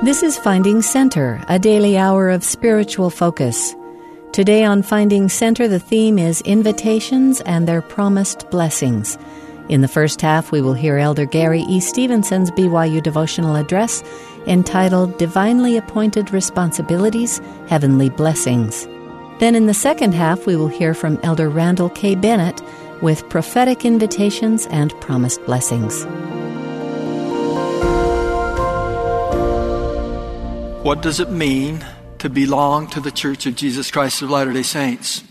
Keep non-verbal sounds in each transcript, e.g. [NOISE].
This is Finding Center, a daily hour of spiritual focus. Today on Finding Center, the theme is invitations and their promised blessings. In the first half, we will hear Elder Gary E. Stevenson's BYU devotional address entitled Divinely Appointed Responsibilities, Heavenly Blessings. Then in the second half, we will hear from Elder Randall K. Bennett with prophetic invitations and promised blessings. What does it mean to belong to the Church of Jesus Christ of Latter day Saints?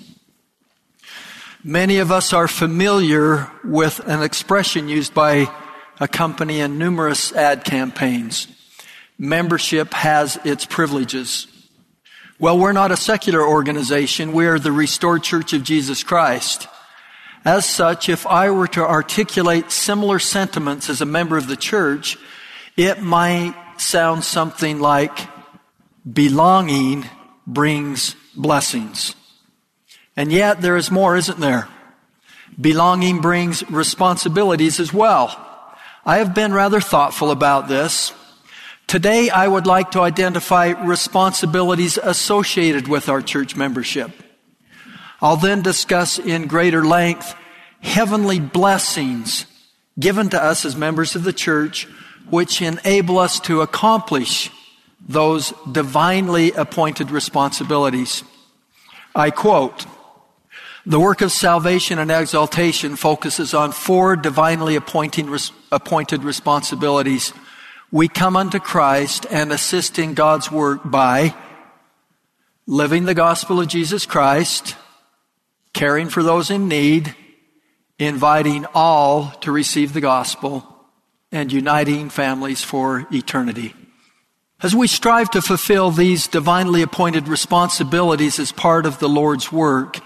Many of us are familiar with an expression used by a company in numerous ad campaigns. Membership has its privileges. Well, we're not a secular organization. We are the Restored Church of Jesus Christ. As such, if I were to articulate similar sentiments as a member of the church, it might sound something like, belonging brings blessings. And yet there is more, isn't there? Belonging brings responsibilities as well. I have been rather thoughtful about this. Today I would like to identify responsibilities associated with our church membership. I'll then discuss in greater length heavenly blessings given to us as members of the church which enable us to accomplish those divinely appointed responsibilities. I quote, the work of salvation and exaltation focuses on four divinely appointed responsibilities. We come unto Christ and assist in God's work by living the gospel of Jesus Christ, caring for those in need, inviting all to receive the gospel, and uniting families for eternity. As we strive to fulfill these divinely appointed responsibilities as part of the Lord's work,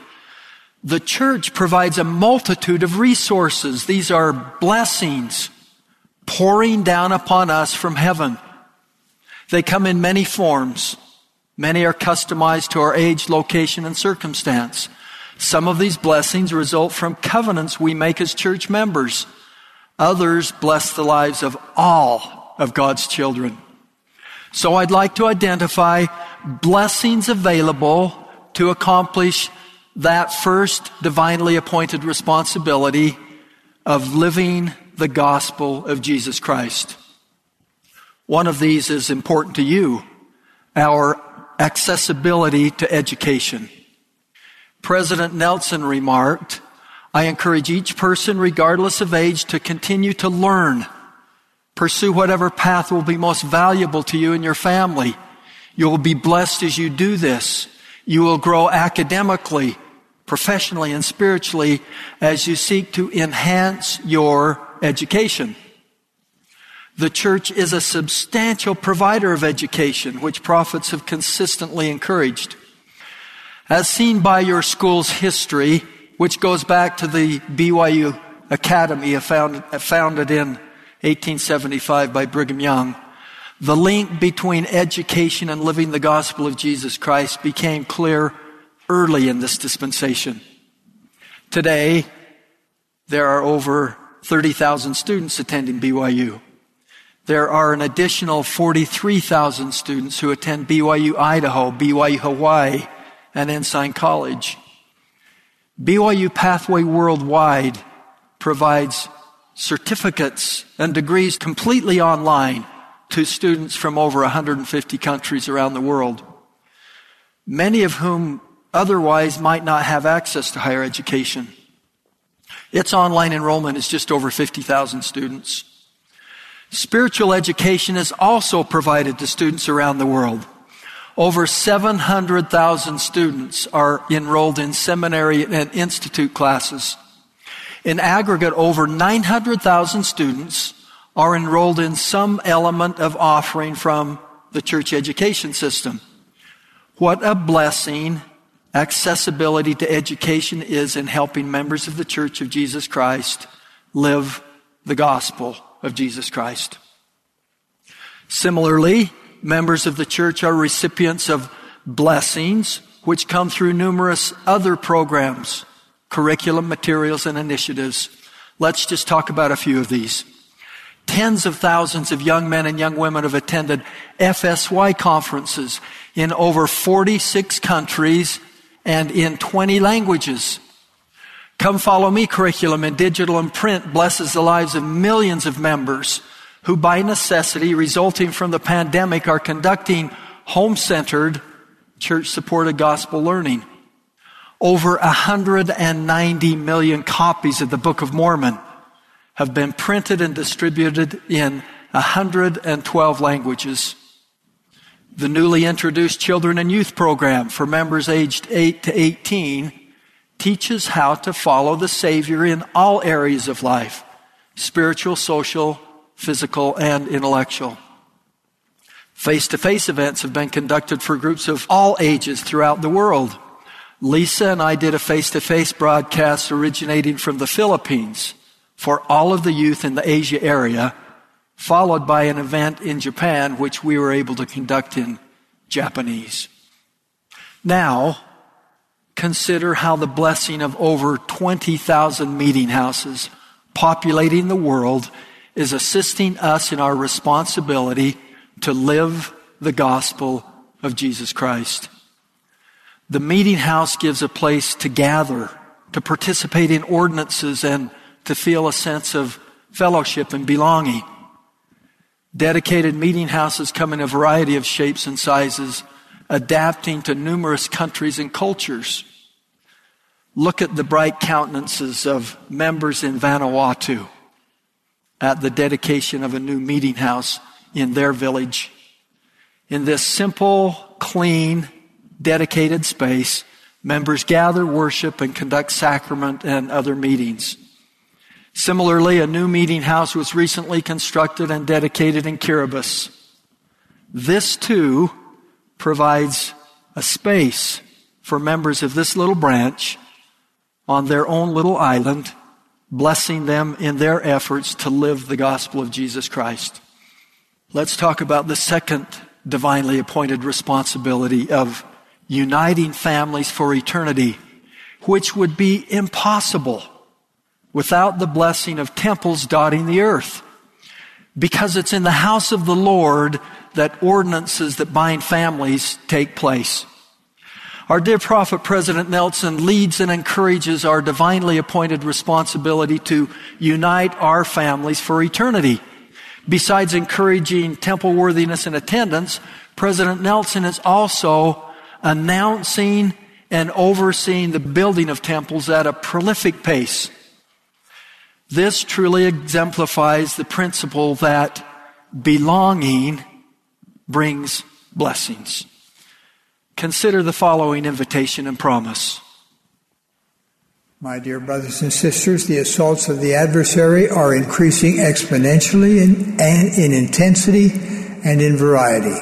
the church provides a multitude of resources. These are blessings pouring down upon us from heaven. They come in many forms. Many are customized to our age, location, and circumstance. Some of these blessings result from covenants we make as church members. Others bless the lives of all of God's children. So I'd like to identify blessings available to accomplish that first divinely appointed responsibility of living the gospel of Jesus Christ. One of these is important to you, our accessibility to education. President Nelson remarked, I encourage each person, regardless of age, to continue to learn Pursue whatever path will be most valuable to you and your family. You will be blessed as you do this. You will grow academically, professionally, and spiritually as you seek to enhance your education. The church is a substantial provider of education, which prophets have consistently encouraged. As seen by your school's history, which goes back to the BYU Academy founded in 1875 by Brigham Young, the link between education and living the gospel of Jesus Christ became clear early in this dispensation. Today, there are over 30,000 students attending BYU. There are an additional 43,000 students who attend BYU Idaho, BYU Hawaii, and Ensign College. BYU Pathway Worldwide provides certificates and degrees completely online to students from over 150 countries around the world, many of whom otherwise might not have access to higher education. Its online enrollment is just over 50,000 students. Spiritual education is also provided to students around the world. Over 700,000 students are enrolled in seminary and institute classes. In aggregate, over 900,000 students are enrolled in some element of offering from the church education system. What a blessing accessibility to education is in helping members of the Church of Jesus Christ live the gospel of Jesus Christ. Similarly, members of the church are recipients of blessings which come through numerous other programs curriculum, materials, and initiatives. Let's just talk about a few of these. Tens of thousands of young men and young women have attended FSY conferences in over 46 countries and in 20 languages. Come Follow Me curriculum in digital and print blesses the lives of millions of members who, by necessity resulting from the pandemic, are conducting home centered, church supported gospel learning. Over 190 million copies of the Book of Mormon have been printed and distributed in 112 languages. The newly introduced Children and Youth Program for members aged 8 to 18 teaches how to follow the Savior in all areas of life spiritual, social, physical, and intellectual. Face to face events have been conducted for groups of all ages throughout the world. Lisa and I did a face to face broadcast originating from the Philippines for all of the youth in the Asia area, followed by an event in Japan, which we were able to conduct in Japanese. Now, consider how the blessing of over 20,000 meeting houses populating the world is assisting us in our responsibility to live the gospel of Jesus Christ. The meeting house gives a place to gather, to participate in ordinances and to feel a sense of fellowship and belonging. Dedicated meeting houses come in a variety of shapes and sizes, adapting to numerous countries and cultures. Look at the bright countenances of members in Vanuatu at the dedication of a new meeting house in their village. In this simple, clean, dedicated space, members gather, worship, and conduct sacrament and other meetings. Similarly, a new meeting house was recently constructed and dedicated in Kiribati. This too provides a space for members of this little branch on their own little island, blessing them in their efforts to live the gospel of Jesus Christ. Let's talk about the second divinely appointed responsibility of uniting families for eternity, which would be impossible without the blessing of temples dotting the earth. Because it's in the house of the Lord that ordinances that bind families take place. Our dear prophet, President Nelson, leads and encourages our divinely appointed responsibility to unite our families for eternity. Besides encouraging temple worthiness and attendance, President Nelson is also announcing and overseeing the building of temples at a prolific pace. This truly exemplifies the principle that belonging brings blessings. Consider the following invitation and promise. My dear brothers and sisters, the assaults of the adversary are increasing exponentially in, in intensity and in variety.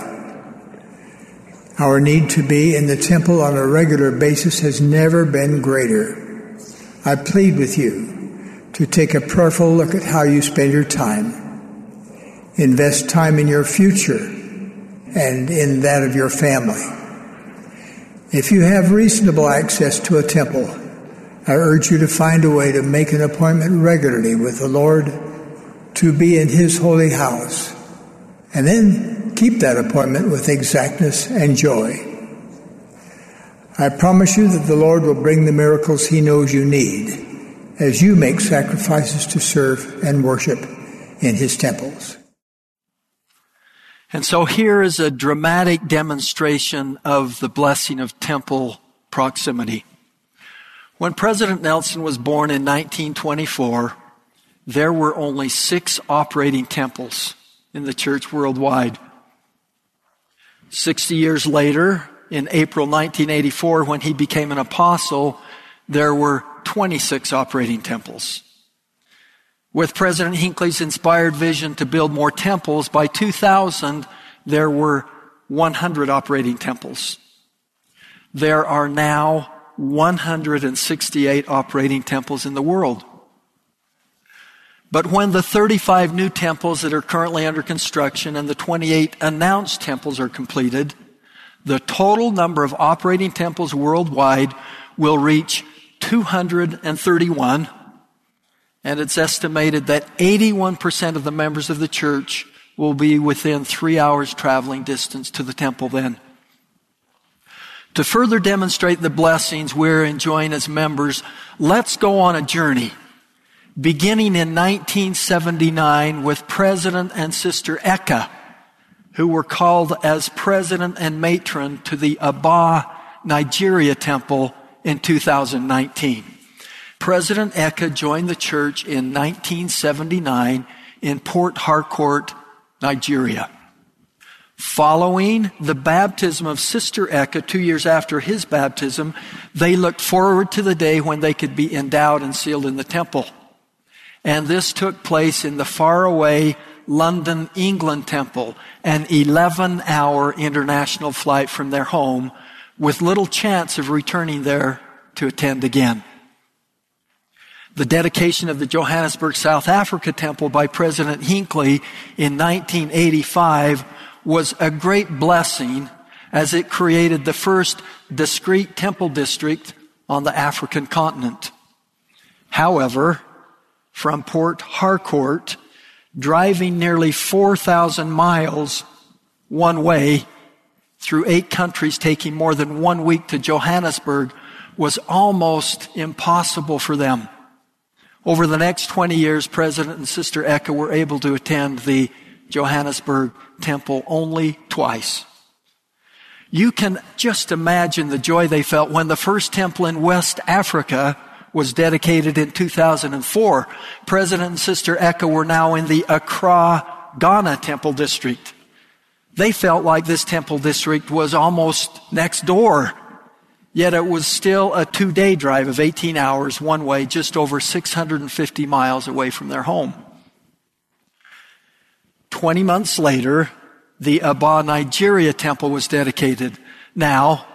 Our need to be in the temple on a regular basis has never been greater. I plead with you to take a prayerful look at how you spend your time. Invest time in your future and in that of your family. If you have reasonable access to a temple, I urge you to find a way to make an appointment regularly with the Lord to be in His holy house, and then keep that appointment with exactness and joy. I promise you that the Lord will bring the miracles He knows you need as you make sacrifices to serve and worship in his temples. And so here is a dramatic demonstration of the blessing of temple proximity. When President Nelson was born in 1924, there were only six operating temples in the church worldwide. 60 years later, in April 1984, when he became an apostle, there were 26 operating temples. With President Hinckley's inspired vision to build more temples, by 2000, there were 100 operating temples. There are now 168 operating temples in the world. But when the 35 new temples that are currently under construction and the 28 announced temples are completed, the total number of operating temples worldwide will reach 231, And it's estimated that 81% of the members of the church will be within three hours traveling distance to the temple then. To further demonstrate the blessings we're enjoying as members, let's go on a journey. Beginning in 1979 with President and Sister Eka, who were called as President and Matron to the Aba Nigeria Temple in 2019. President Eka joined the church in 1979 in Port Harcourt, Nigeria. Following the baptism of Sister Eka two years after his baptism, they looked forward to the day when they could be endowed and sealed in the temple. And this took place in the faraway London, England temple, an 11 hour international flight from their home with little chance of returning there to attend again. The dedication of the Johannesburg, South Africa temple by President Hinckley in 1985 was a great blessing as it created the first discrete temple district on the African continent. However, from Port Harcourt, driving nearly 4,000 miles one way through eight countries, taking more than one week to Johannesburg, was almost impossible for them. Over the next 20 years, President and Sister Eka were able to attend the Johannesburg temple only twice. You can just imagine the joy they felt when the first temple in West Africa was dedicated in 2004. President and Sister Eka were now in the Accra, Ghana temple district. They felt like this temple district was almost next door Yet it was still a two day drive of 18 hours one way, just over 650 miles away from their home. 20 months later, the Aba Nigeria temple was dedicated. Now,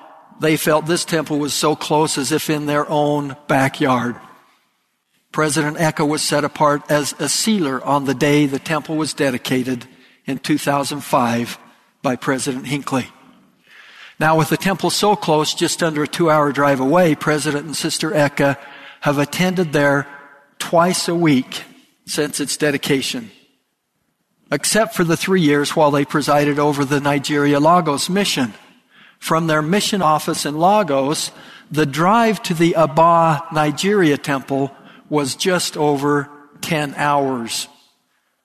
they felt this temple was so close as if in their own backyard. President Eka was set apart as a sealer on the day the temple was dedicated in 2005 by President Hinckley. Now, with the temple so close, just under a two hour drive away, President and Sister Eka have attended there twice a week since its dedication, except for the three years while they presided over the Nigeria Lagos mission. From their mission office in Lagos, the drive to the Aba Nigeria temple was just over 10 hours.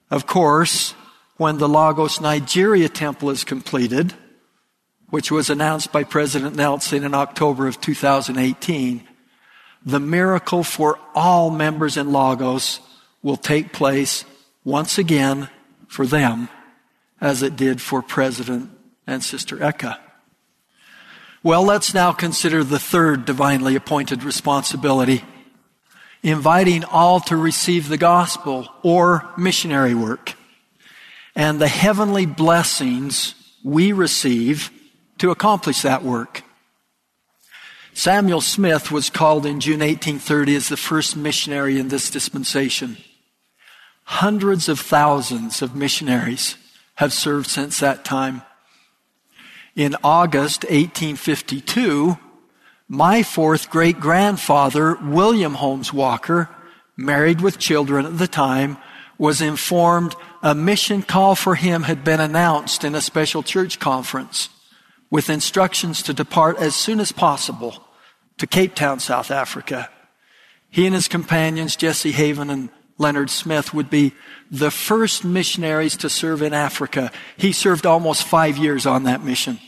Of course, when the Lagos Nigeria temple is completed, which was announced by President Nelson in October of 2018, the miracle for all members in Lagos will take place once again for them as it did for President and Sister Eka. Well, let's now consider the third divinely appointed responsibility inviting all to receive the gospel or missionary work and the heavenly blessings we receive to accomplish that work. Samuel Smith was called in June 1830 as the first missionary in this dispensation. Hundreds of thousands of missionaries have served since that time. In August 1852, my fourth great grandfather, William Holmes Walker, married with children at the time, was informed a mission call for him had been announced in a special church conference with instructions to depart as soon as possible to Cape Town, South Africa. He and his companions, Jesse Haven and Leonard Smith, would be the first missionaries to serve in Africa. He served almost five years on that mission.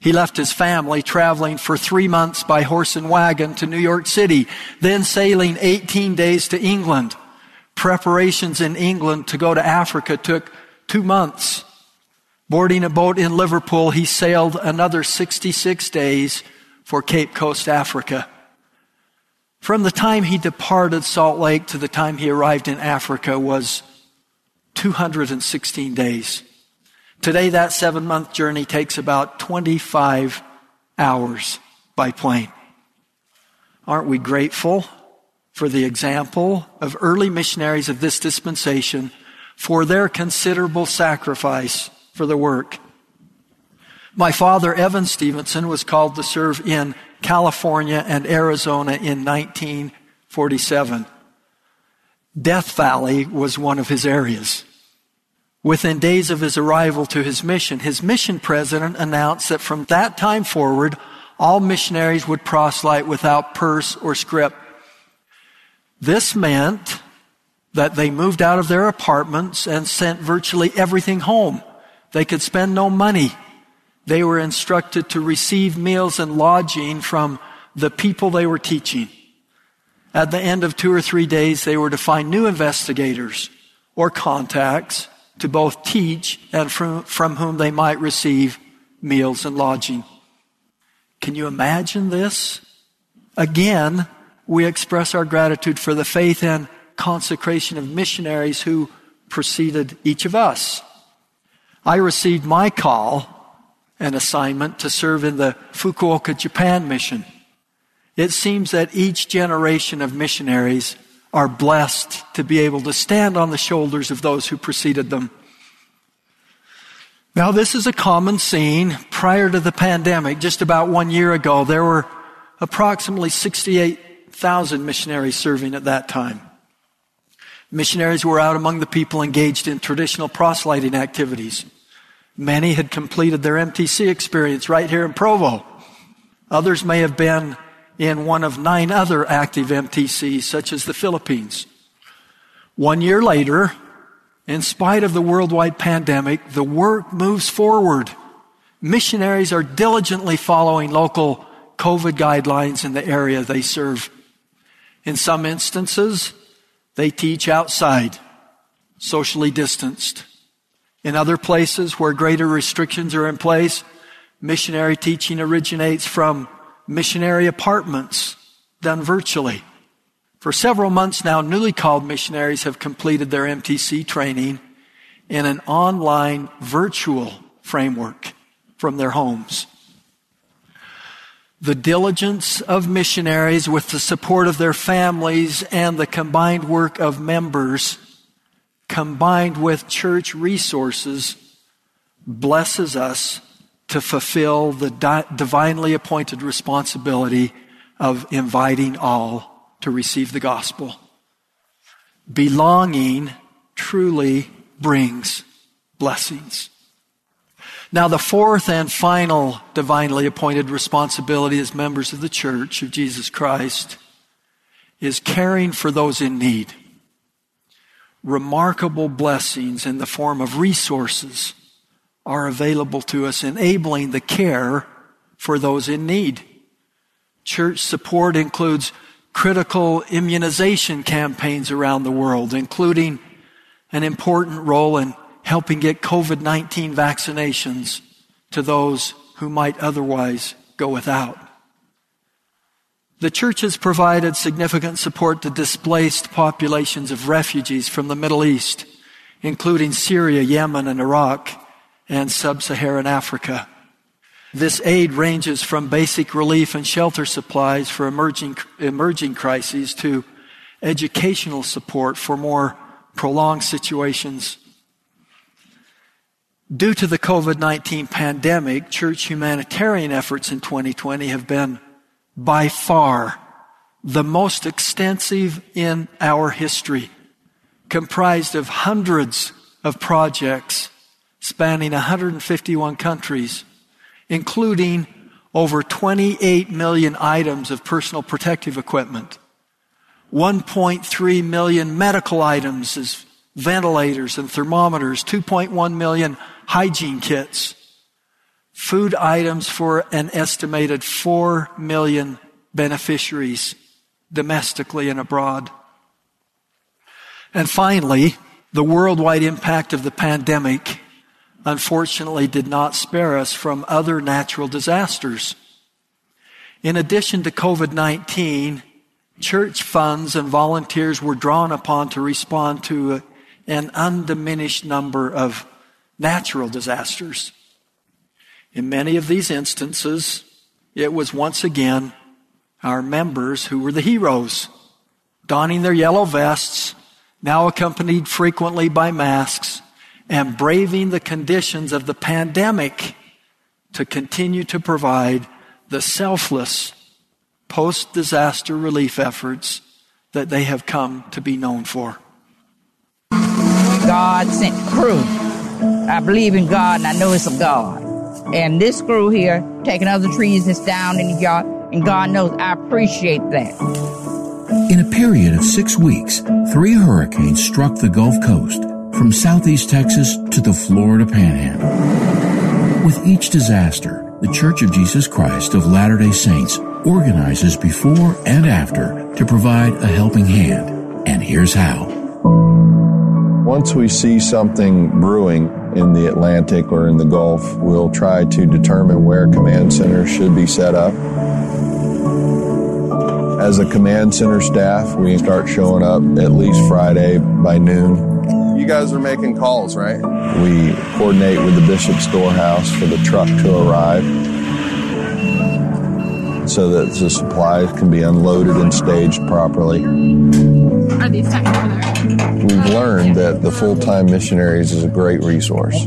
He left his family traveling for three months by horse and wagon to New York City, then sailing 18 days to England. Preparations in England to go to Africa took two months. Boarding a boat in Liverpool, he sailed another 66 days for Cape Coast, Africa. From the time he departed Salt Lake to the time he arrived in Africa was 216 days. Today, that seven month journey takes about 25 hours by plane. Aren't we grateful for the example of early missionaries of this dispensation for their considerable sacrifice for the work. My father, Evan Stevenson, was called to serve in California and Arizona in 1947. Death Valley was one of his areas. Within days of his arrival to his mission, his mission president announced that from that time forward, all missionaries would proselyte without purse or scrip. This meant that they moved out of their apartments and sent virtually everything home. They could spend no money. They were instructed to receive meals and lodging from the people they were teaching. At the end of two or three days, they were to find new investigators or contacts to both teach and from, from whom they might receive meals and lodging. Can you imagine this? Again, we express our gratitude for the faith and consecration of missionaries who preceded each of us. I received my call and assignment to serve in the Fukuoka, Japan mission. It seems that each generation of missionaries are blessed to be able to stand on the shoulders of those who preceded them. Now, this is a common scene. Prior to the pandemic, just about one year ago, there were approximately 68,000 missionaries serving at that time. Missionaries were out among the people engaged in traditional proselyting activities. Many had completed their MTC experience right here in Provo. Others may have been in one of nine other active MTCs, such as the Philippines. One year later, in spite of the worldwide pandemic, the work moves forward. Missionaries are diligently following local COVID guidelines in the area they serve. In some instances, they teach outside, socially distanced. In other places where greater restrictions are in place, missionary teaching originates from missionary apartments done virtually. For several months now, newly called missionaries have completed their MTC training in an online virtual framework from their homes. The diligence of missionaries with the support of their families and the combined work of members combined with church resources blesses us to fulfill the di- divinely appointed responsibility of inviting all to receive the gospel. Belonging truly brings blessings. Now, the fourth and final divinely appointed responsibility as members of the Church of Jesus Christ is caring for those in need. Remarkable blessings in the form of resources are available to us, enabling the care for those in need. Church support includes critical immunization campaigns around the world, including an important role in helping get COVID-19 vaccinations to those who might otherwise go without. The church has provided significant support to displaced populations of refugees from the Middle East, including Syria, Yemen, and Iraq and sub-Saharan Africa. This aid ranges from basic relief and shelter supplies for emerging, emerging crises to educational support for more prolonged situations. Due to the COVID-19 pandemic, church humanitarian efforts in 2020 have been by far the most extensive in our history, comprised of hundreds of projects spanning 151 countries, including over 28 million items of personal protective equipment, 1.3 million medical items as ventilators and thermometers, 2.1 million hygiene kits, food items for an estimated 4 million beneficiaries domestically and abroad. And finally, the worldwide impact of the pandemic unfortunately did not spare us from other natural disasters. In addition to COVID-19, church funds and volunteers were drawn upon to respond to an undiminished number of natural disasters. In many of these instances, it was once again our members who were the heroes, donning their yellow vests, now accompanied frequently by masks, and braving the conditions of the pandemic to continue to provide the selfless post disaster relief efforts that they have come to be known for. God sent crew. I believe in God and I know it's a God. And this crew here, taking other trees that's down in the yard, and God knows I appreciate that. In a period of six weeks, three hurricanes struck the Gulf Coast, from southeast Texas to the Florida Panhandle. With each disaster, the Church of Jesus Christ of Latter day Saints organizes before and after to provide a helping hand. And here's how. Once we see something brewing in the Atlantic or in the Gulf, we'll try to determine where command centers should be set up. As a command center staff, we start showing up at least Friday by noon. You guys are making calls, right? We coordinate with the Bishop's Storehouse for the truck to arrive so that the supplies can be unloaded and staged properly. Are these tucked over there? We've learned that the full time missionaries is a great resource. [LAUGHS]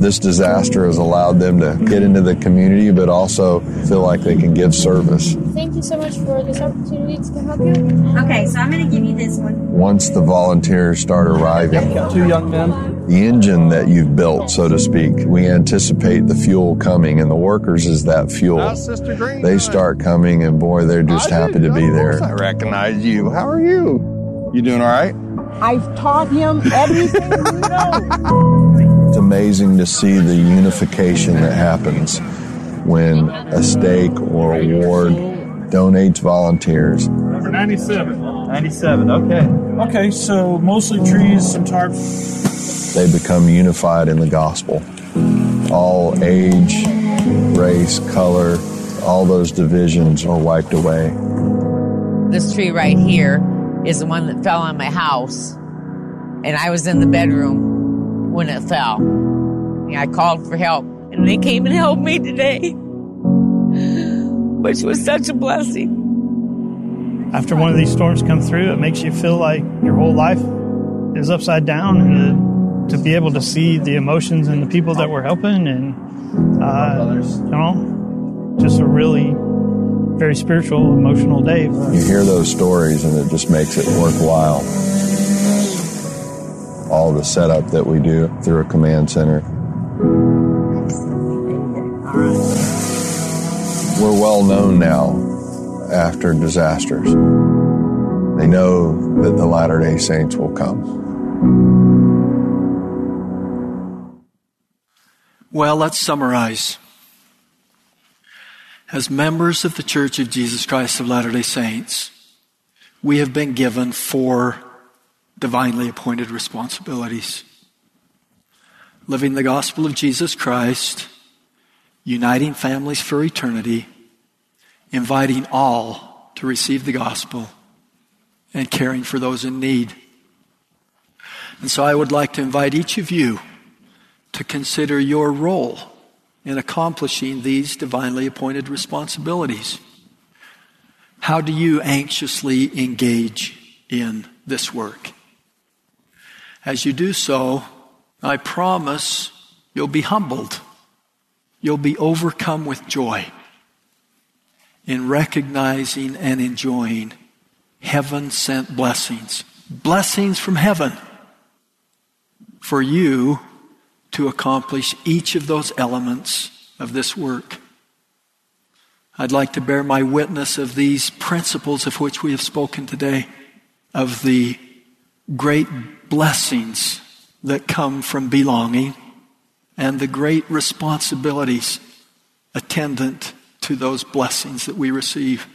this disaster has allowed them to get into the community, but also feel like they can give service. Thank you so much for this opportunity to help you. Okay, so I'm going to give you this one. Once the volunteers start arriving, Two young men. The engine that you've built, so to speak, we anticipate the fuel coming, and the workers is that fuel. They start coming, and boy, they're just happy to be there. I recognize you. How are you? You doing all right? I've taught him everything you know. It's amazing to see the unification that happens when a stake or a ward donates volunteers. Number 97. 97, okay. Okay, so mostly trees, some tarp. They become unified in the gospel. All age, race, color, all those divisions are wiped away. This tree right here is the one that fell on my house. And I was in the bedroom when it fell. I called for help. And they came and helped me today. [LAUGHS] Which was such a blessing. After one of these storms come through, it makes you feel like your whole life is upside down. And to, to be able to see the emotions and the people that we're helping and, uh, you know, just a really very spiritual, emotional day. You hear those stories and it just makes it worthwhile. All the setup that we do through a command center. We're well known now after disasters. They know that the Latter day Saints will come. Well, let's summarize. As members of the Church of Jesus Christ of Latter day Saints, we have been given four divinely appointed responsibilities living the gospel of Jesus Christ, uniting families for eternity, inviting all to receive the gospel, and caring for those in need. And so I would like to invite each of you to consider your role in accomplishing these divinely appointed responsibilities. How do you anxiously engage in this work? As you do so, I promise you'll be humbled. You'll be overcome with joy in recognizing and enjoying heaven sent blessings. Blessings from heaven for you to accomplish each of those elements of this work. I'd like to bear my witness of these principles of which we have spoken today, of the great blessings that come from belonging and the great responsibilities attendant to those blessings that we receive.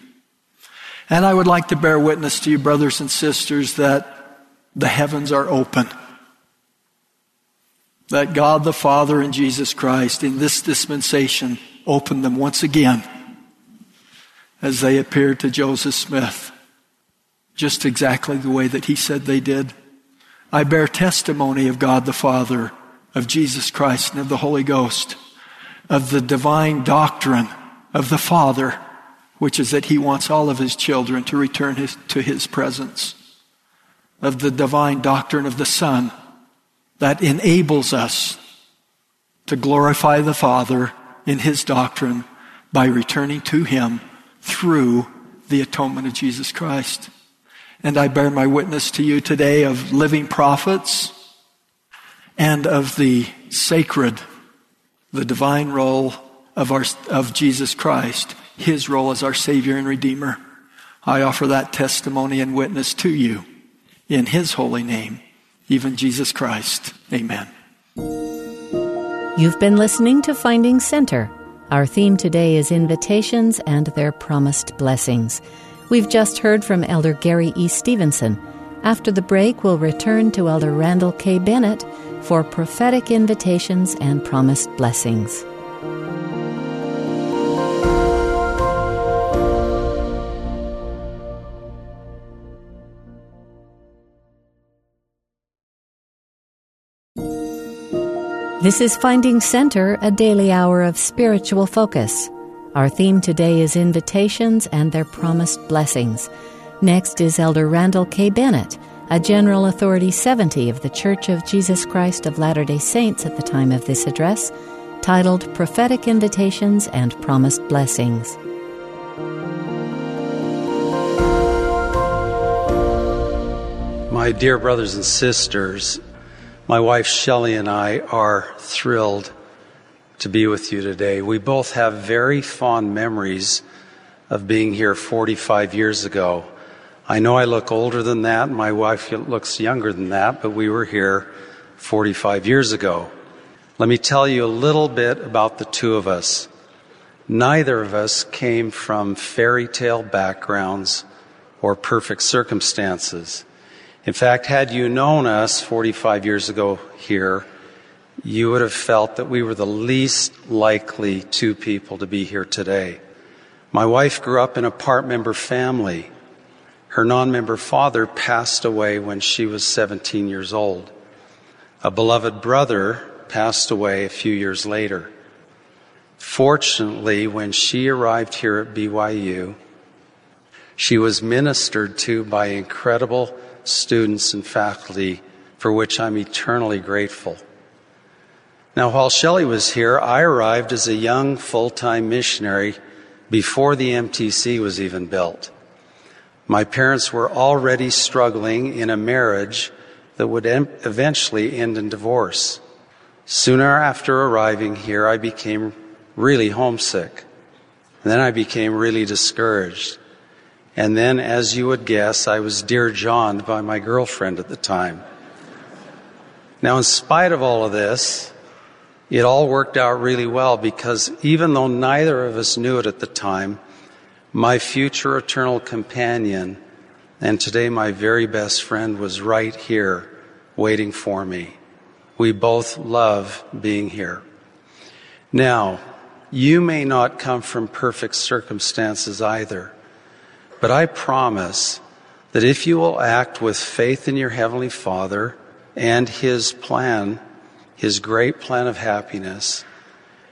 And I would like to bear witness to you, brothers and sisters, that the heavens are open. That God the Father and Jesus Christ in this dispensation opened them once again as they appeared to Joseph Smith, just exactly the way that he said they did. I bear testimony of God the Father, of Jesus Christ, and of the Holy Ghost, of the divine doctrine of the Father, which is that He wants all of His children to return his, to His presence, of the divine doctrine of the Son that enables us to glorify the Father in His doctrine by returning to Him through the atonement of Jesus Christ. And I bear my witness to you today of living prophets and of the sacred, the divine role of, our, of Jesus Christ, his role as our Savior and Redeemer. I offer that testimony and witness to you in his holy name, even Jesus Christ. Amen. You've been listening to Finding Center. Our theme today is invitations and their promised blessings. We've just heard from Elder Gary E. Stevenson. After the break, we'll return to Elder Randall K. Bennett for prophetic invitations and promised blessings. This is Finding Center, a daily hour of spiritual focus. Our theme today is invitations and their promised blessings. Next is Elder Randall K. Bennett, a General Authority 70 of the Church of Jesus Christ of Latter day Saints at the time of this address, titled Prophetic Invitations and Promised Blessings. My dear brothers and sisters, my wife Shelley and I are thrilled to be with you today. We both have very fond memories of being here 45 years ago. I know I look older than that. My wife looks younger than that, but we were here 45 years ago. Let me tell you a little bit about the two of us. Neither of us came from fairy tale backgrounds or perfect circumstances. In fact, had you known us 45 years ago here, you would have felt that we were the least likely two people to be here today. My wife grew up in a part member family. Her non member father passed away when she was 17 years old. A beloved brother passed away a few years later. Fortunately, when she arrived here at BYU, she was ministered to by incredible students, and faculty for which I'm eternally grateful. Now, while Shelley was here, I arrived as a young full time missionary before the MTC was even built. My parents were already struggling in a marriage that would em- eventually end in divorce. Sooner after arriving here, I became really homesick. And then I became really discouraged. And then, as you would guess, I was Dear John by my girlfriend at the time. Now, in spite of all of this, it all worked out really well because even though neither of us knew it at the time, my future eternal companion and today my very best friend was right here waiting for me. We both love being here. Now, you may not come from perfect circumstances either. But I promise that if you will act with faith in your Heavenly Father and His plan, His great plan of happiness,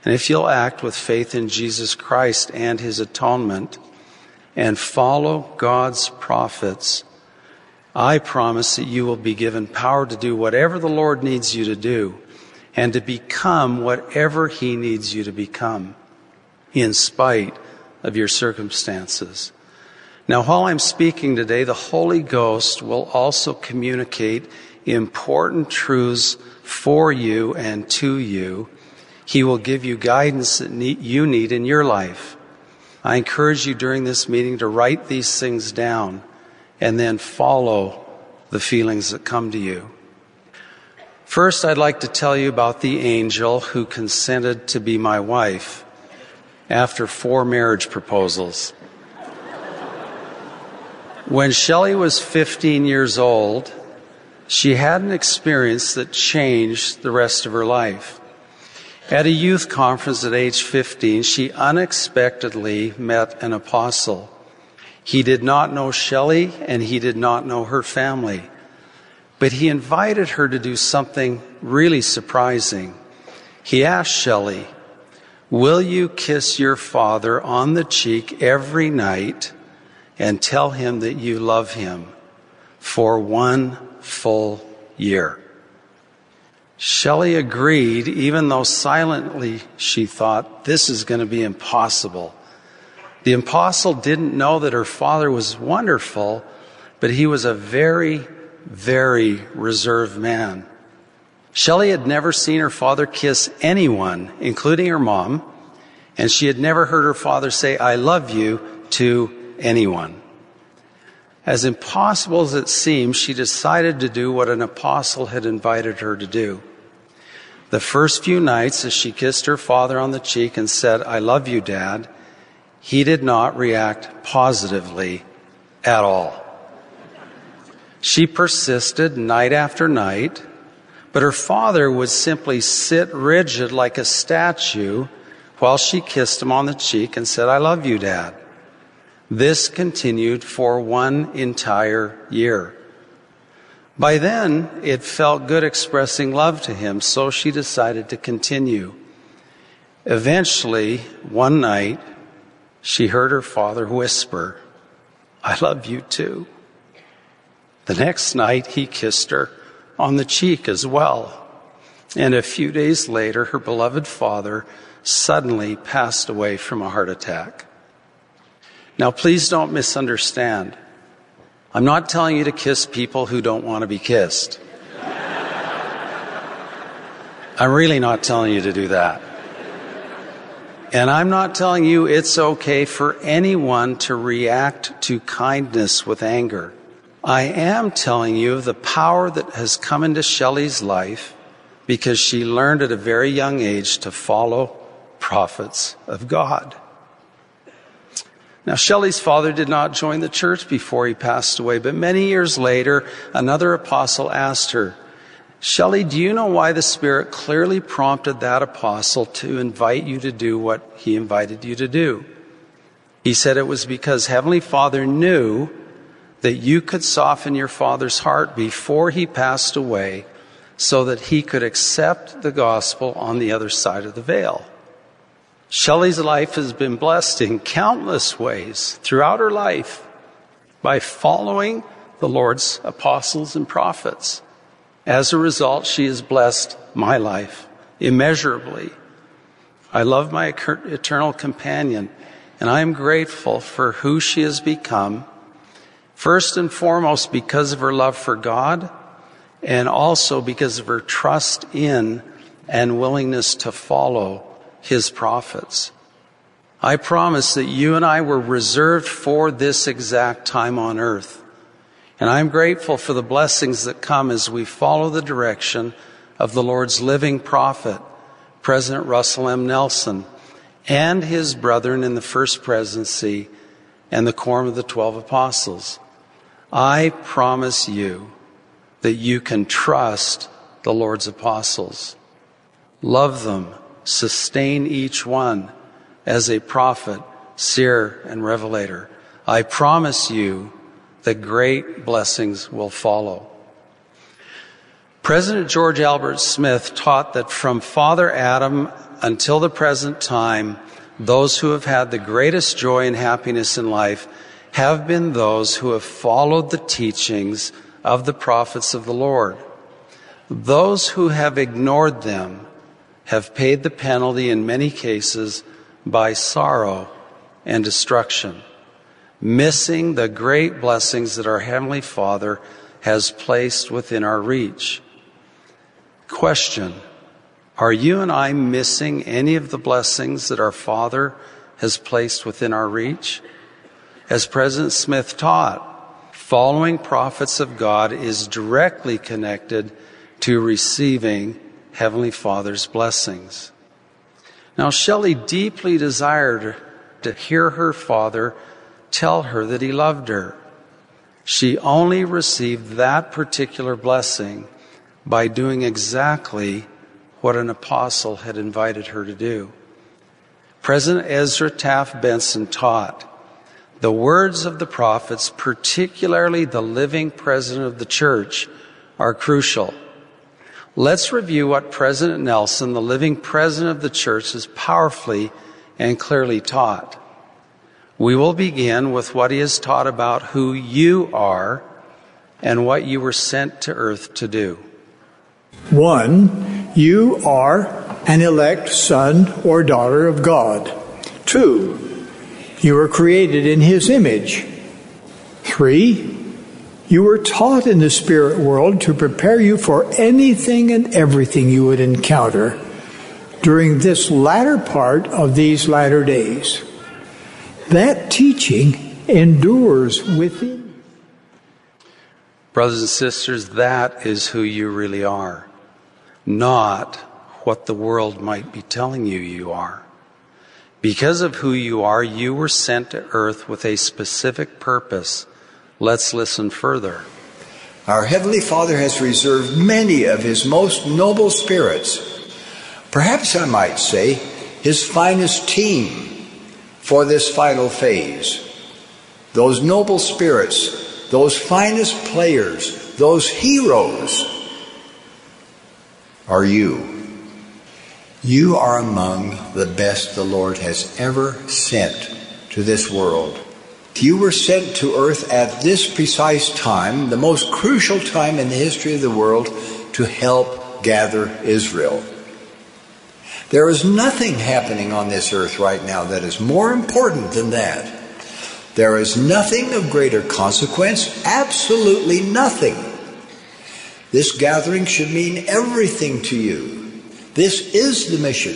and if you'll act with faith in Jesus Christ and His atonement and follow God's prophets, I promise that you will be given power to do whatever the Lord needs you to do and to become whatever He needs you to become in spite of your circumstances. Now, while I'm speaking today, the Holy Ghost will also communicate important truths for you and to you. He will give you guidance that you need in your life. I encourage you during this meeting to write these things down and then follow the feelings that come to you. First, I'd like to tell you about the angel who consented to be my wife after four marriage proposals. When Shelley was 15 years old, she had an experience that changed the rest of her life. At a youth conference at age 15, she unexpectedly met an apostle. He did not know Shelley and he did not know her family, but he invited her to do something really surprising. He asked Shelley, Will you kiss your father on the cheek every night and tell him that you love him for one full year. Shelley agreed, even though silently she thought this is going to be impossible. The apostle didn't know that her father was wonderful, but he was a very, very reserved man. Shelley had never seen her father kiss anyone, including her mom, and she had never heard her father say, I love you to anyone. As impossible as it seemed, she decided to do what an apostle had invited her to do. The first few nights, as she kissed her father on the cheek and said, I love you, Dad, he did not react positively at all. She persisted night after night, but her father would simply sit rigid like a statue while she kissed him on the cheek and said, I love you, Dad. This continued for one entire year. By then, it felt good expressing love to him, so she decided to continue. Eventually, one night, she heard her father whisper, I love you too. The next night, he kissed her on the cheek as well. And a few days later, her beloved father suddenly passed away from a heart attack. Now, please don't misunderstand. I'm not telling you to kiss people who don't want to be kissed. I'm really not telling you to do that. And I'm not telling you it's okay for anyone to react to kindness with anger. I am telling you of the power that has come into Shelley's life because she learned at a very young age to follow prophets of God. Now, Shelley's father did not join the church before he passed away, but many years later, another apostle asked her, Shelley, do you know why the Spirit clearly prompted that apostle to invite you to do what he invited you to do? He said it was because Heavenly Father knew that you could soften your father's heart before he passed away so that he could accept the gospel on the other side of the veil. Shelley's life has been blessed in countless ways throughout her life by following the Lord's apostles and prophets. As a result, she has blessed my life immeasurably. I love my eternal companion, and I am grateful for who she has become, first and foremost because of her love for God, and also because of her trust in and willingness to follow his prophets. I promise that you and I were reserved for this exact time on earth. And I'm grateful for the blessings that come as we follow the direction of the Lord's living prophet, President Russell M. Nelson, and his brethren in the first presidency and the quorum of the twelve apostles. I promise you that you can trust the Lord's apostles. Love them sustain each one as a prophet, seer, and revelator. I promise you that great blessings will follow. President George Albert Smith taught that from Father Adam until the present time, those who have had the greatest joy and happiness in life have been those who have followed the teachings of the prophets of the Lord. Those who have ignored them have paid the penalty in many cases by sorrow and destruction, missing the great blessings that our Heavenly Father has placed within our reach. Question Are you and I missing any of the blessings that our Father has placed within our reach? As President Smith taught, following prophets of God is directly connected to receiving Heavenly Father's blessings. Now, Shelley deeply desired to hear her father tell her that he loved her. She only received that particular blessing by doing exactly what an apostle had invited her to do. President Ezra Taft Benson taught the words of the prophets, particularly the living president of the church, are crucial. Let's review what President Nelson, the living president of the church, has powerfully and clearly taught. We will begin with what he has taught about who you are and what you were sent to earth to do. One, you are an elect son or daughter of God. Two, you were created in his image. Three, You were taught in the spirit world to prepare you for anything and everything you would encounter during this latter part of these latter days. That teaching endures within. Brothers and sisters, that is who you really are, not what the world might be telling you you are. Because of who you are, you were sent to earth with a specific purpose. Let's listen further. Our Heavenly Father has reserved many of His most noble spirits, perhaps I might say, His finest team, for this final phase. Those noble spirits, those finest players, those heroes are you. You are among the best the Lord has ever sent to this world. You were sent to earth at this precise time, the most crucial time in the history of the world, to help gather Israel. There is nothing happening on this earth right now that is more important than that. There is nothing of greater consequence, absolutely nothing. This gathering should mean everything to you. This is the mission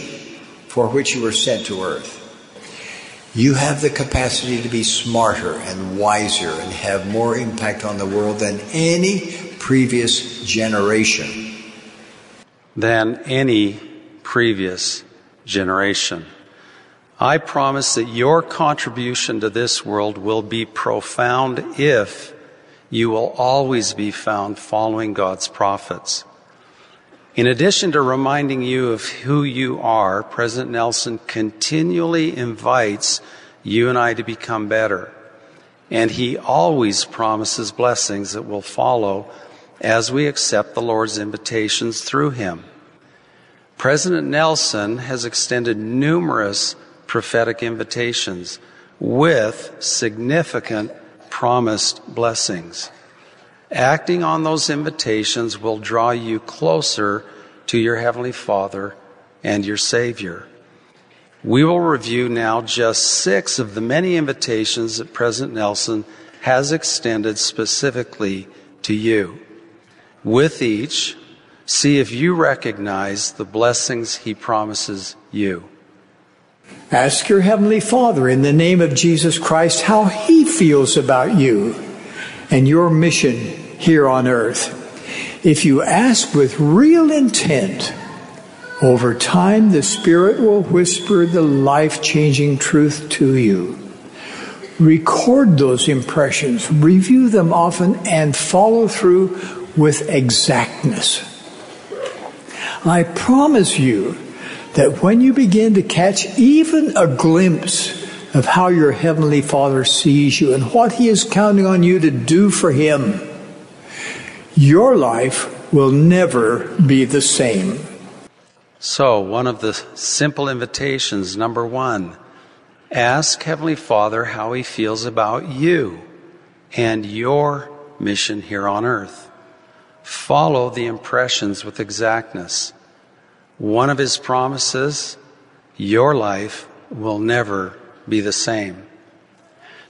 for which you were sent to earth. You have the capacity to be smarter and wiser and have more impact on the world than any previous generation. Than any previous generation. I promise that your contribution to this world will be profound if you will always be found following God's prophets. In addition to reminding you of who you are, President Nelson continually invites you and I to become better. And he always promises blessings that will follow as we accept the Lord's invitations through him. President Nelson has extended numerous prophetic invitations with significant promised blessings. Acting on those invitations will draw you closer to your Heavenly Father and your Savior. We will review now just six of the many invitations that President Nelson has extended specifically to you. With each, see if you recognize the blessings he promises you. Ask your Heavenly Father in the name of Jesus Christ how He feels about you and your mission here on earth. If you ask with real intent, over time the Spirit will whisper the life changing truth to you. Record those impressions, review them often, and follow through with exactness. I promise you that when you begin to catch even a glimpse of how your Heavenly Father sees you and what He is counting on you to do for Him, your life will never be the same. So, one of the simple invitations, number one, ask Heavenly Father how He feels about you and your mission here on earth. Follow the impressions with exactness. One of his promises, your life will never be the same.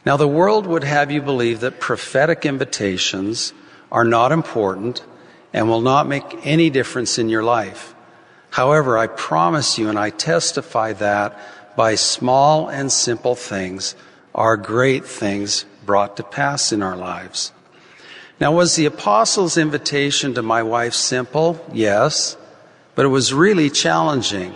Now, the world would have you believe that prophetic invitations are not important and will not make any difference in your life. However, I promise you and I testify that by small and simple things are great things brought to pass in our lives. Now, was the apostles' invitation to my wife simple? Yes but it was really challenging.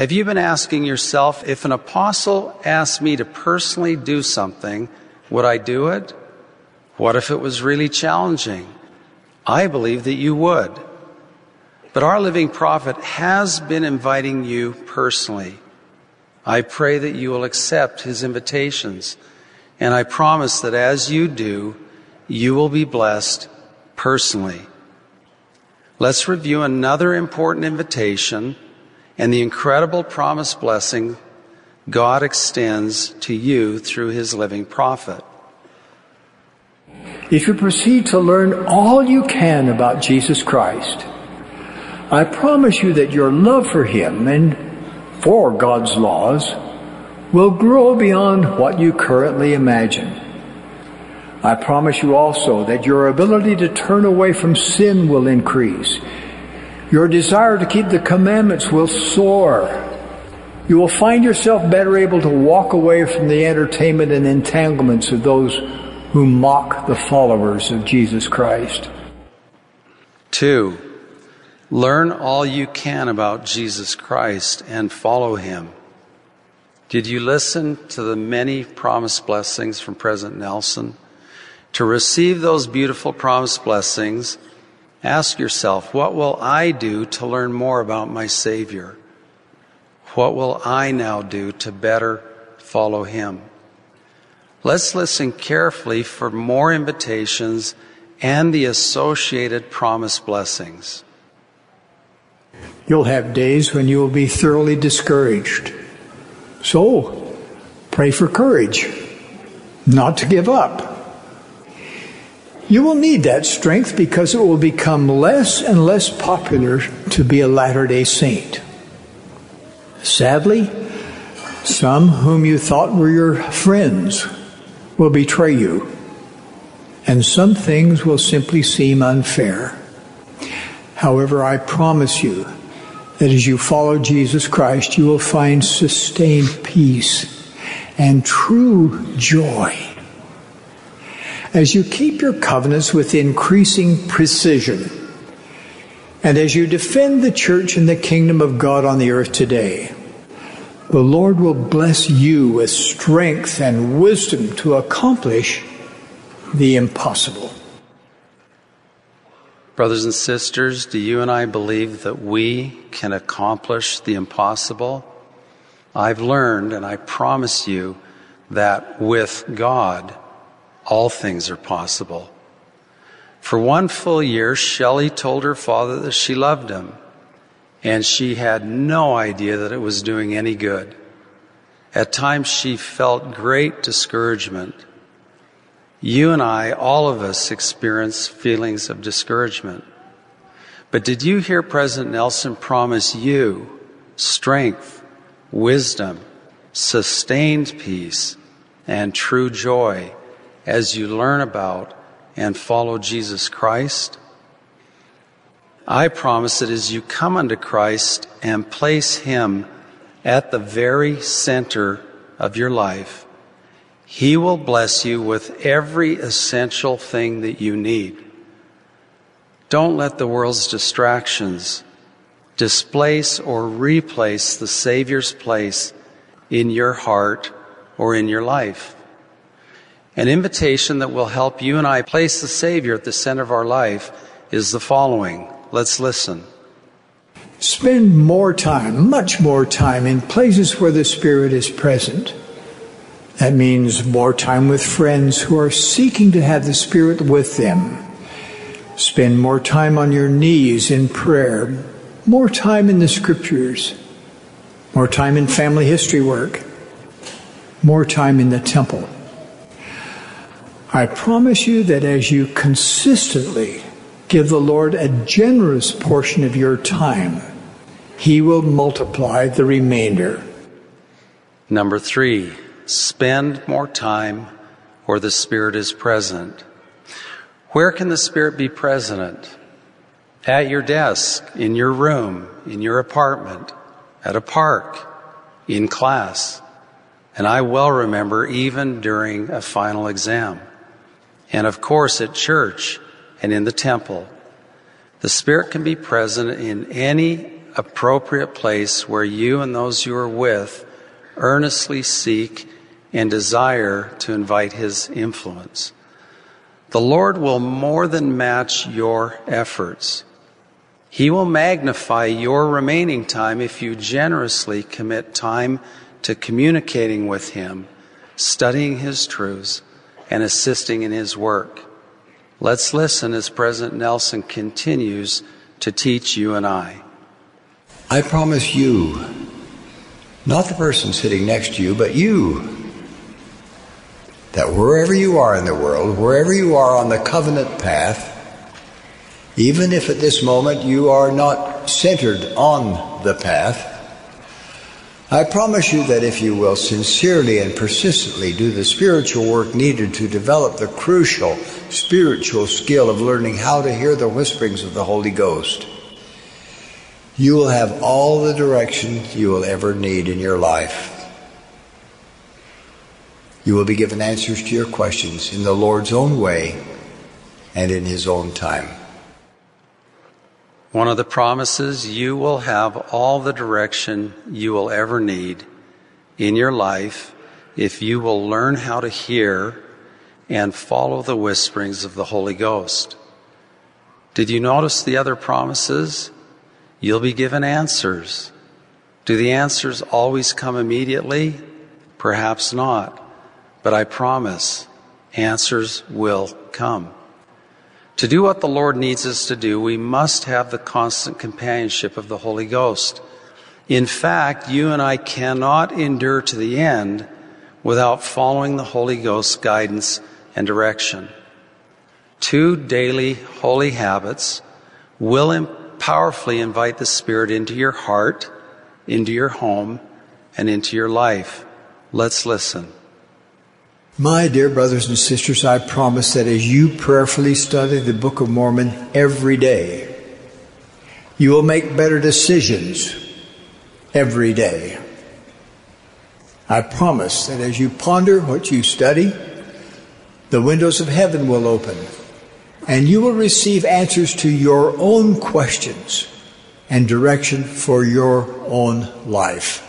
Have you been asking yourself, if an apostle asked me to personally do something, would I do it? What if it was really challenging? I believe that you would. But our living prophet has been inviting you personally. I pray that you will accept his invitations. And I promise that as you do, you will be blessed personally. Let's review another important invitation and the incredible promise blessing God extends to you through his living prophet. If you proceed to learn all you can about Jesus Christ, I promise you that your love for him and for God's laws will grow beyond what you currently imagine. I promise you also that your ability to turn away from sin will increase. Your desire to keep the commandments will soar. You will find yourself better able to walk away from the entertainment and entanglements of those who mock the followers of Jesus Christ. Two, learn all you can about Jesus Christ and follow him. Did you listen to the many promised blessings from President Nelson? To receive those beautiful promised blessings, ask yourself, what will I do to learn more about my Savior? What will I now do to better follow Him? Let's listen carefully for more invitations and the associated promised blessings. You'll have days when you will be thoroughly discouraged. So, pray for courage, not to give up. You will need that strength because it will become less and less popular to be a Latter day Saint. Sadly, some whom you thought were your friends will betray you, and some things will simply seem unfair. However, I promise you that as you follow Jesus Christ, you will find sustained peace and true joy as you keep your covenants with increasing precision, and as you defend the church and the kingdom of God on the earth today, the Lord will bless you with strength and wisdom to accomplish the impossible. Brothers and sisters, do you and I believe that we can accomplish the impossible? I've learned, and I promise you, that with God, all things are possible. For one full year, Shelley told her father that she loved him, and she had no idea that it was doing any good. At times, she felt great discouragement. You and I, all of us, experience feelings of discouragement. But did you hear President Nelson promise you strength, wisdom, sustained peace, and true joy as you learn about and follow Jesus Christ. I promise that as you come unto Christ and place Him at the very center of your life, He will bless you with every essential thing that you need. Don't let the world's distractions displace or replace the Savior's place in your heart or in your life. An invitation that will help you and I place the Savior at the center of our life is the following. Let's listen. Spend more time, much more time, in places where the Spirit is present. That means more time with friends who are seeking to have the Spirit with them. Spend more time on your knees in prayer, more time in the Scriptures, more time in family history work, more time in the temple. I promise you that as you consistently give the Lord a generous portion of your time, He will multiply the remainder. Number three, spend more time where the Spirit is present. Where can the Spirit be present? At your desk, in your room, in your apartment, at a park, in class. And I well remember even during a final exam and of course at church and in the temple. The Spirit can be present in any appropriate place where you and those you are with earnestly seek and desire to invite His influence. The Lord will more than match your efforts. He will magnify your remaining time if you generously commit time to communicating with Him, studying His truths, and assisting in his work. Let's listen as President Nelson continues to teach you and I. I promise you, not the person sitting next to you, but you, that wherever you are in the world, wherever you are on the covenant path, even if at this moment you are not centered on the path, I promise you that if you will sincerely and persistently do the spiritual work needed to develop the crucial spiritual skill of learning how to hear the whisperings of the Holy Ghost, you will have all the direction you will ever need in your life. You will be given answers to your questions in the Lord's own way and in His own time. One of the promises you will have all the direction you will ever need in your life if you will learn how to hear and follow the whisperings of the Holy Ghost. Did you notice the other promises? You'll be given answers. Do the answers always come immediately? Perhaps not. But I promise answers will come. To do what the Lord needs us to do, we must have the constant companionship of the Holy Ghost. In fact, you and I cannot endure to the end without following the Holy Ghost's guidance and direction. Two daily holy habits will powerfully invite the Spirit into your heart, into your home, and into your life. Let's listen. My dear brothers and sisters, I promise that as you prayerfully study the Book of Mormon every day, you will make better decisions every day. I promise that as you ponder what you study, the windows of heaven will open and you will receive answers to your own questions and direction for your own life.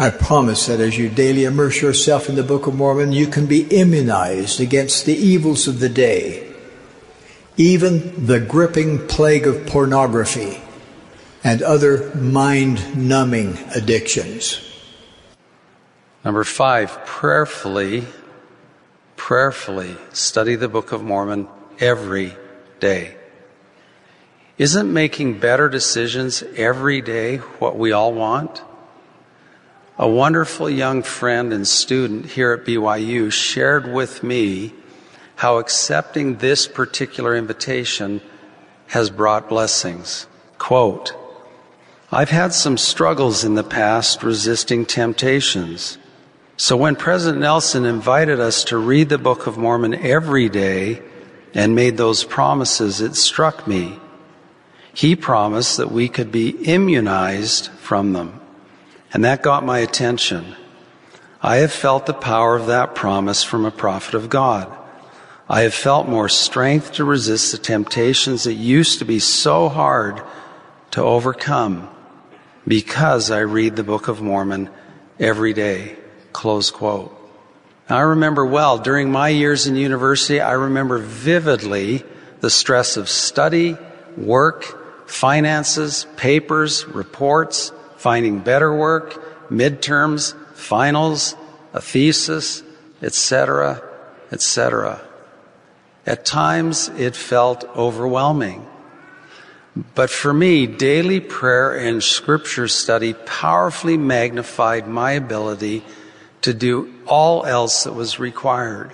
I promise that as you daily immerse yourself in the Book of Mormon, you can be immunized against the evils of the day, even the gripping plague of pornography and other mind numbing addictions. Number five, prayerfully, prayerfully study the Book of Mormon every day. Isn't making better decisions every day what we all want? A wonderful young friend and student here at BYU shared with me how accepting this particular invitation has brought blessings. Quote, I've had some struggles in the past resisting temptations. So when President Nelson invited us to read the Book of Mormon every day and made those promises, it struck me. He promised that we could be immunized from them. And that got my attention. I have felt the power of that promise from a prophet of God. I have felt more strength to resist the temptations that used to be so hard to overcome because I read the Book of Mormon every day. Close quote. I remember well, during my years in university, I remember vividly the stress of study, work, finances, papers, reports, finding better work, midterms, finals, a thesis, etc., etc. At times it felt overwhelming. But for me, daily prayer and scripture study powerfully magnified my ability to do all else that was required.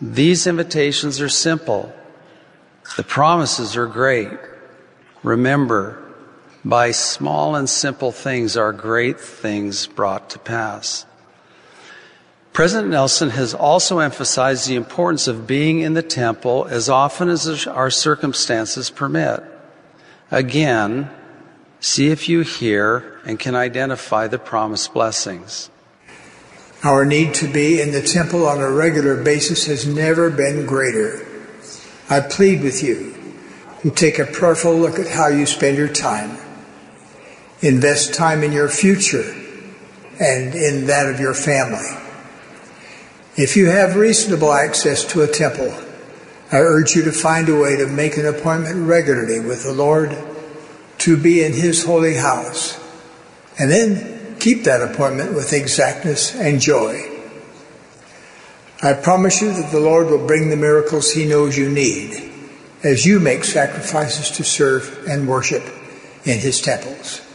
These invitations are simple. The promises are great. Remember, by small and simple things are great things brought to pass. President Nelson has also emphasized the importance of being in the temple as often as our circumstances permit. Again, see if you hear and can identify the promised blessings. Our need to be in the temple on a regular basis has never been greater. I plead with you to take a prayerful look at how you spend your time Invest time in your future and in that of your family. If you have reasonable access to a temple, I urge you to find a way to make an appointment regularly with the Lord to be in His holy house. And then keep that appointment with exactness and joy. I promise you that the Lord will bring the miracles He knows you need as you make sacrifices to serve and worship in His temples.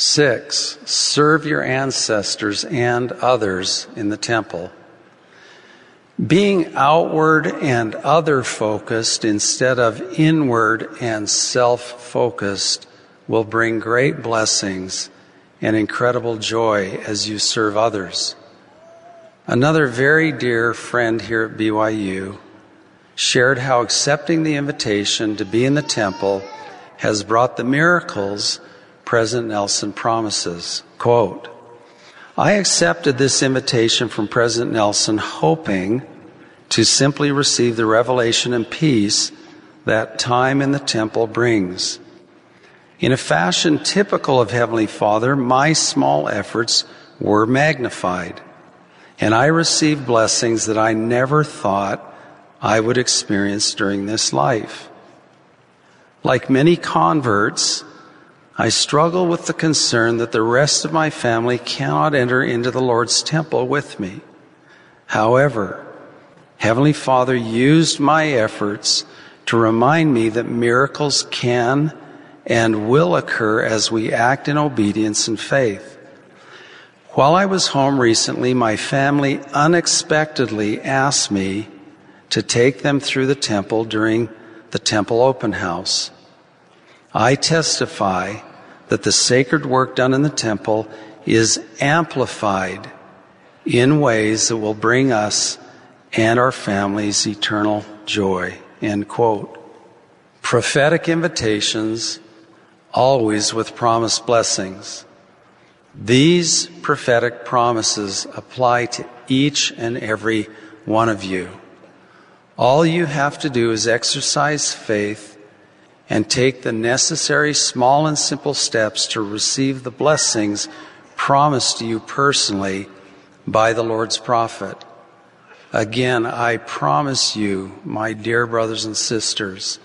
Six, serve your ancestors and others in the temple. Being outward and other focused instead of inward and self focused will bring great blessings and incredible joy as you serve others. Another very dear friend here at BYU shared how accepting the invitation to be in the temple has brought the miracles President Nelson promises. Quote, I accepted this invitation from President Nelson hoping to simply receive the revelation and peace that time in the temple brings. In a fashion typical of Heavenly Father, my small efforts were magnified, and I received blessings that I never thought I would experience during this life. Like many converts, I struggle with the concern that the rest of my family cannot enter into the Lord's temple with me. However, Heavenly Father used my efforts to remind me that miracles can and will occur as we act in obedience and faith. While I was home recently, my family unexpectedly asked me to take them through the temple during the temple open house. I testify that the sacred work done in the temple is amplified in ways that will bring us and our families eternal joy. End quote. Prophetic invitations, always with promised blessings. These prophetic promises apply to each and every one of you. All you have to do is exercise faith and take the necessary small and simple steps to receive the blessings promised to you personally by the Lord's prophet. Again, I promise you, my dear brothers and sisters,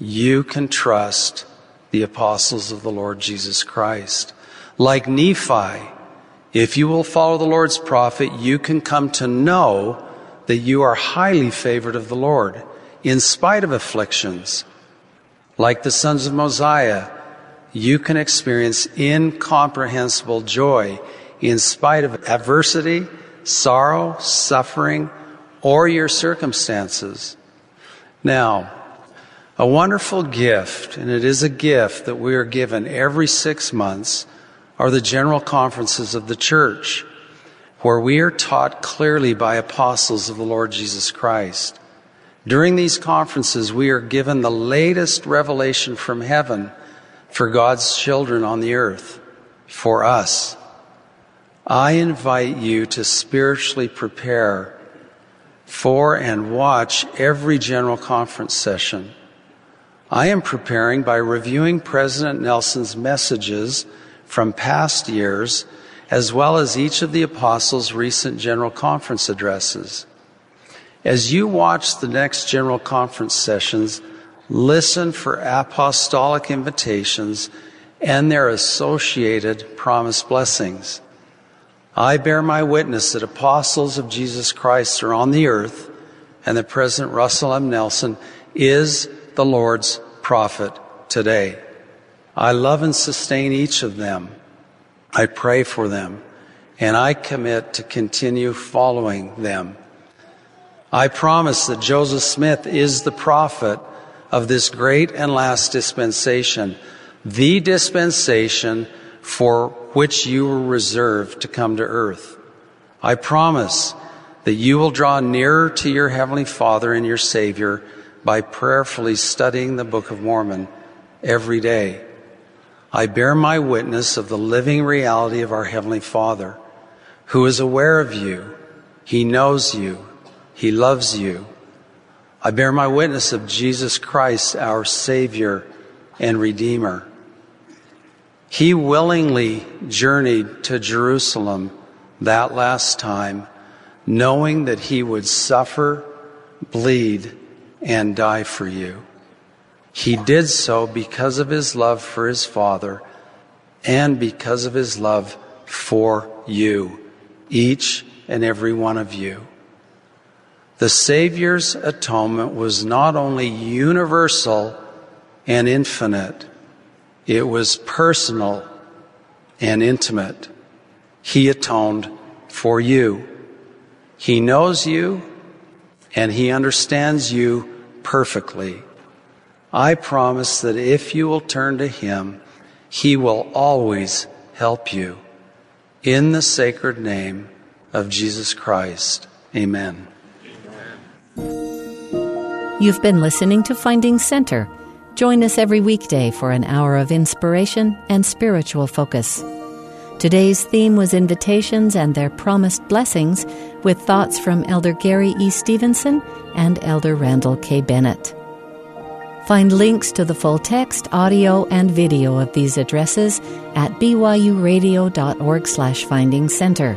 you can trust the apostles of the Lord Jesus Christ. Like Nephi, if you will follow the Lord's prophet, you can come to know that you are highly favored of the Lord in spite of afflictions like the sons of Mosiah, you can experience incomprehensible joy in spite of adversity, sorrow, suffering, or your circumstances. Now, a wonderful gift, and it is a gift that we are given every six months, are the general conferences of the church, where we are taught clearly by apostles of the Lord Jesus Christ. During these conferences, we are given the latest revelation from heaven for God's children on the earth, for us. I invite you to spiritually prepare for and watch every general conference session. I am preparing by reviewing President Nelson's messages from past years, as well as each of the apostles' recent general conference addresses. As you watch the next General Conference sessions, listen for apostolic invitations and their associated promised blessings. I bear my witness that apostles of Jesus Christ are on the earth and that President Russell M. Nelson is the Lord's prophet today. I love and sustain each of them. I pray for them and I commit to continue following them. I promise that Joseph Smith is the prophet of this great and last dispensation, the dispensation for which you were reserved to come to earth. I promise that you will draw nearer to your Heavenly Father and your Savior by prayerfully studying the Book of Mormon every day. I bear my witness of the living reality of our Heavenly Father, who is aware of you. He knows you. He loves you. I bear my witness of Jesus Christ, our Savior and Redeemer. He willingly journeyed to Jerusalem that last time, knowing that he would suffer, bleed, and die for you. He did so because of his love for his Father and because of his love for you, each and every one of you. The Savior's atonement was not only universal and infinite, it was personal and intimate. He atoned for you. He knows you and He understands you perfectly. I promise that if you will turn to Him He will always help you. In the sacred name of Jesus Christ, amen. You've been listening to Finding Center. Join us every weekday for an hour of inspiration and spiritual focus. Today's theme was invitations and their promised blessings, with thoughts from Elder Gary E. Stevenson and Elder Randall K. Bennett. Find links to the full text, audio, and video of these addresses at byuradio.org slash finding center.